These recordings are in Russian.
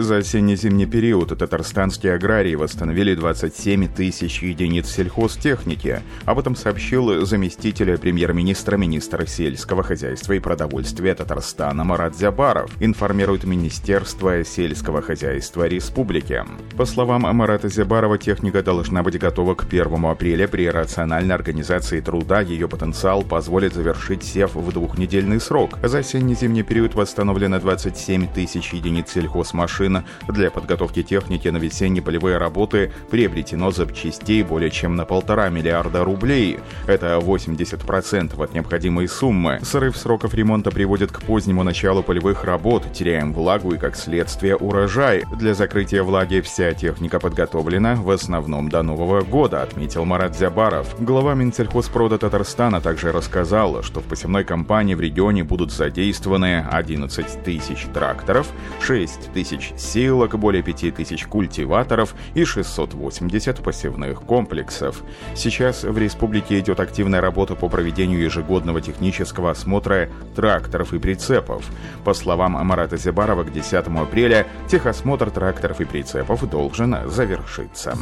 За осенне-зимний период татарстанские аграрии восстановили 27 тысяч единиц сельхозтехники. Об этом сообщил заместитель премьер-министра, министра сельского хозяйства и продовольствия Татарстана Марат Зябаров, информирует Министерство сельского хозяйства республики. По словам Марата Зябарова, техника должна быть готова к 1 апреля. При рациональной организации труда ее потенциал позволит завершить сев в двухнедельный срок. За осенне-зимний период восстановлено 27 тысяч единиц сельхозмашин машин. Для подготовки техники на весенние полевые работы приобретено запчастей более чем на полтора миллиарда рублей. Это 80% от необходимой суммы. Срыв сроков ремонта приводит к позднему началу полевых работ, теряем влагу и, как следствие, урожай. Для закрытия влаги вся техника подготовлена в основном до Нового года, отметил Марат Зябаров. Глава Минсельхозпрода Татарстана также рассказал, что в посевной кампании в регионе будут задействованы 11 тысяч тракторов, 6 тысяч сеялок, более 5000 культиваторов и 680 посевных комплексов. Сейчас в республике идет активная работа по проведению ежегодного технического осмотра тракторов и прицепов. По словам Марата Зебарова, к 10 апреля техосмотр тракторов и прицепов должен завершиться.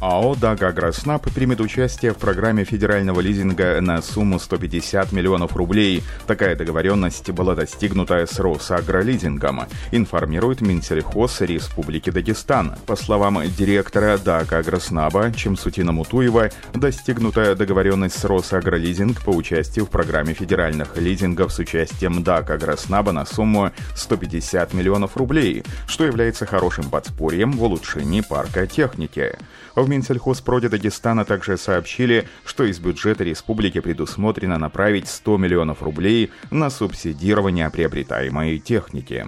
АО «Даг Агроснаб» примет участие в программе федерального лизинга на сумму 150 миллионов рублей. Такая договоренность была достигнута с Росагролизингом, информирует Минсельхоз Республики Дагестан. По словам директора «Даг Агроснаба» Чемсутина Мутуева, достигнута договоренность с Росагролизинг по участию в программе федеральных лизингов с участием «Даг Агроснаба» на сумму 150 миллионов рублей, что является хорошим подспорьем в улучшении парка техники. В Минсельхозпроде Дагестана также сообщили, что из бюджета республики предусмотрено направить 100 миллионов рублей на субсидирование приобретаемой техники.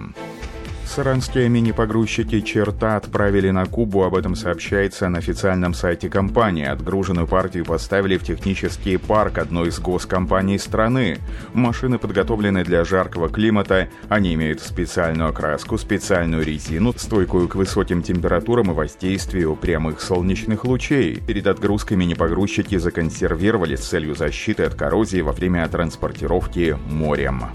Саранские мини-погрузчики «Черта» отправили на Кубу, об этом сообщается на официальном сайте компании. Отгруженную партию поставили в технический парк одной из госкомпаний страны. Машины подготовлены для жаркого климата, они имеют специальную окраску, специальную резину, стойкую к высоким температурам и воздействию прямых солнечных лучей. Перед отгрузкой мини-погрузчики законсервировали с целью защиты от коррозии во время транспортировки морем.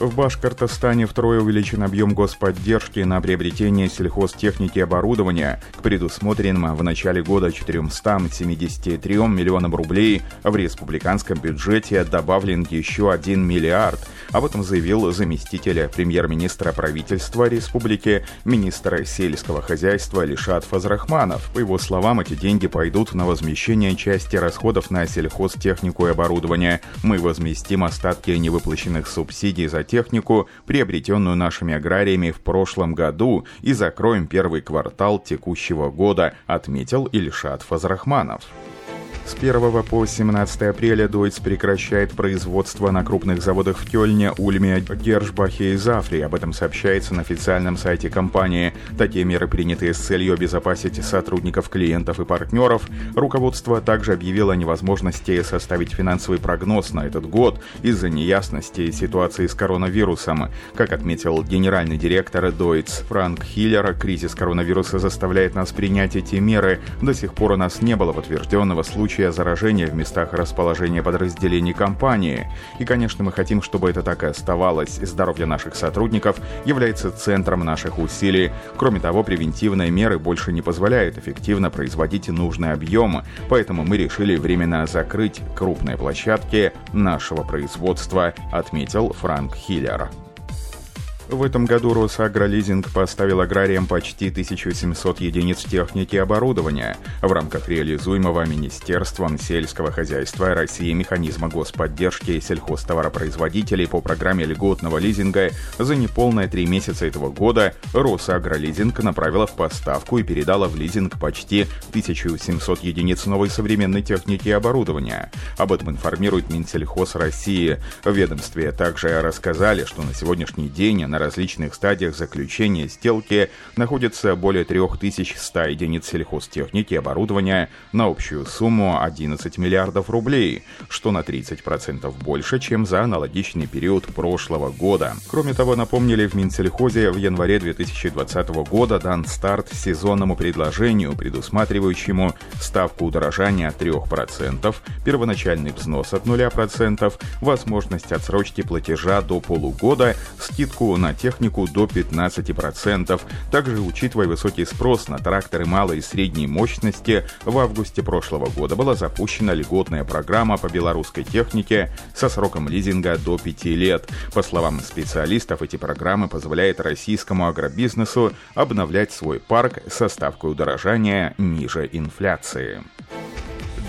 В Башкортостане втрое увеличен объем господдержки на приобретение сельхозтехники и оборудования к предусмотренным в начале года 473 миллионам рублей. В республиканском бюджете добавлен еще 1 миллиард. Об этом заявил заместитель премьер-министра правительства республики, министр сельского хозяйства Лишат Фазрахманов. По его словам, эти деньги пойдут на возмещение части расходов на сельхозтехнику и оборудование. Мы возместим остатки невыплаченных субсидий за технику, приобретенную нашими аграриями в прошлом году, и закроем первый квартал текущего года, отметил Ильшат Фазрахманов. С 1 по 17 апреля Дойц прекращает производство на крупных заводах в Кёльне, Ульме, Гершбахе и Зафре. Об этом сообщается на официальном сайте компании. Такие меры приняты с целью обезопасить сотрудников, клиентов и партнеров. Руководство также объявило о невозможности составить финансовый прогноз на этот год из-за неясности ситуации с коронавирусом. Как отметил генеральный директор Дойц Франк Хиллер, кризис коронавируса заставляет нас принять эти меры. До сих пор у нас не было подтвержденного случая случая заражения в местах расположения подразделений компании. И, конечно, мы хотим, чтобы это так и оставалось. Здоровье наших сотрудников является центром наших усилий. Кроме того, превентивные меры больше не позволяют эффективно производить нужный объем, поэтому мы решили временно закрыть крупные площадки нашего производства, отметил Франк Хиллер. В этом году Росагролизинг поставил аграриям почти 1700 единиц техники и оборудования в рамках реализуемого Министерством сельского хозяйства России механизма господдержки сельхозтоваропроизводителей по программе льготного лизинга за неполные три месяца этого года Росагролизинг направила в поставку и передала в лизинг почти 1700 единиц новой современной техники и оборудования. Об этом информирует Минсельхоз России. В ведомстве также рассказали, что на сегодняшний день на различных стадиях заключения сделки находится более 3100 единиц сельхозтехники и оборудования на общую сумму 11 миллиардов рублей, что на 30% больше, чем за аналогичный период прошлого года. Кроме того, напомнили в Минсельхозе в январе 2020 года дан старт сезонному предложению, предусматривающему ставку удорожания 3%, первоначальный взнос от 0%, возможность отсрочки платежа до полугода, скидку на технику до 15%. Также, учитывая высокий спрос на тракторы малой и средней мощности, в августе прошлого года была запущена льготная программа по белорусской технике со сроком лизинга до 5 лет. По словам специалистов, эти программы позволяют российскому агробизнесу обновлять свой парк со ставкой удорожания ниже инфляции.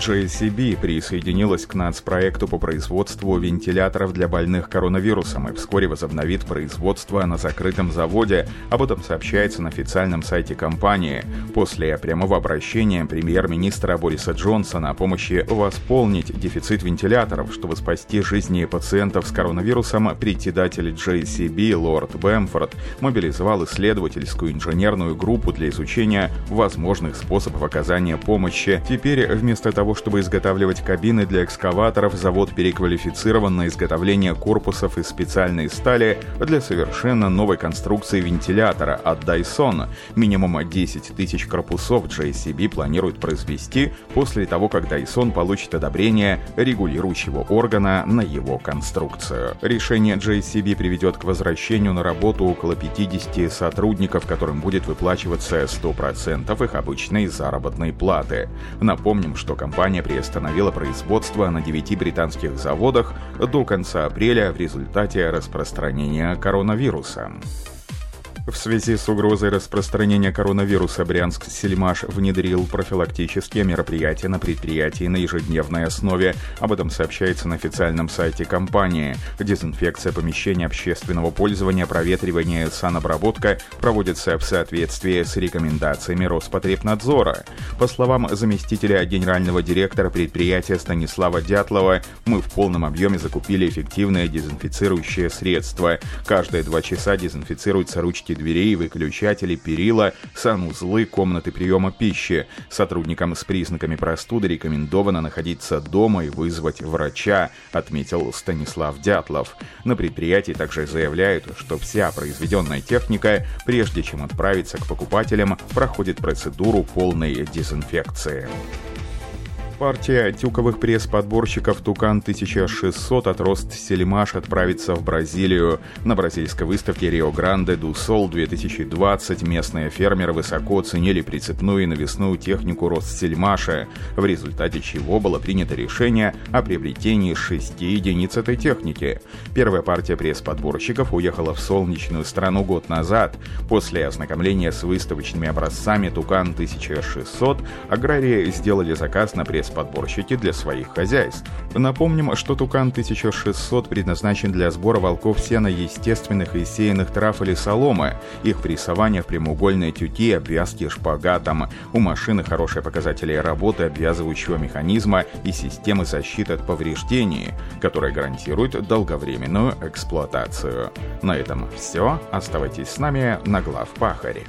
JCB присоединилась к нацпроекту по производству вентиляторов для больных коронавирусом и вскоре возобновит производство на закрытом заводе. Об этом сообщается на официальном сайте компании. После прямого обращения премьер-министра Бориса Джонсона о помощи восполнить дефицит вентиляторов, чтобы спасти жизни пациентов с коронавирусом, председатель JCB Лорд Бэмфорд мобилизовал исследовательскую инженерную группу для изучения возможных способов оказания помощи. Теперь вместо того, того, чтобы изготавливать кабины для экскаваторов, завод переквалифицирован на изготовление корпусов из специальной стали для совершенно новой конструкции вентилятора от Dyson. Минимум 10 тысяч корпусов JCB планирует произвести после того, как Dyson получит одобрение регулирующего органа на его конструкцию. Решение JCB приведет к возвращению на работу около 50 сотрудников, которым будет выплачиваться 100% их обычной заработной платы. Напомним, что компания компания приостановила производство на 9 британских заводах до конца апреля в результате распространения коронавируса. В связи с угрозой распространения коронавируса Брянск-Сельмаш внедрил профилактические мероприятия на предприятии на ежедневной основе. Об этом сообщается на официальном сайте компании. Дезинфекция помещений общественного пользования, проветривание и санобработка проводятся в соответствии с рекомендациями Роспотребнадзора. По словам заместителя генерального директора предприятия Станислава Дятлова, мы в полном объеме закупили эффективное дезинфицирующее средство. Каждые два часа дезинфицируются ручки ручки дверей, выключатели, перила, санузлы, комнаты приема пищи. Сотрудникам с признаками простуды рекомендовано находиться дома и вызвать врача, отметил Станислав Дятлов. На предприятии также заявляют, что вся произведенная техника, прежде чем отправиться к покупателям, проходит процедуру полной дезинфекции. Партия тюковых пресс-подборщиков «Тукан-1600» от Рост Сельмаш отправится в Бразилию. На бразильской выставке «Рио-Гранде ду Сол-2020» местные фермеры высоко оценили прицепную и навесную технику Рост Сельмаша, в результате чего было принято решение о приобретении шести единиц этой техники. Первая партия пресс-подборщиков уехала в солнечную страну год назад. После ознакомления с выставочными образцами «Тукан-1600» аграрии сделали заказ на пресс подборщики для своих хозяйств. Напомним, что Тукан 1600 предназначен для сбора волков сена естественных и сеянных трав или соломы, их прессования в прямоугольные тюки, обвязки шпагатом. У машины хорошие показатели работы обвязывающего механизма и системы защиты от повреждений, которые гарантируют долговременную эксплуатацию. На этом все. Оставайтесь с нами на глав Пахаре.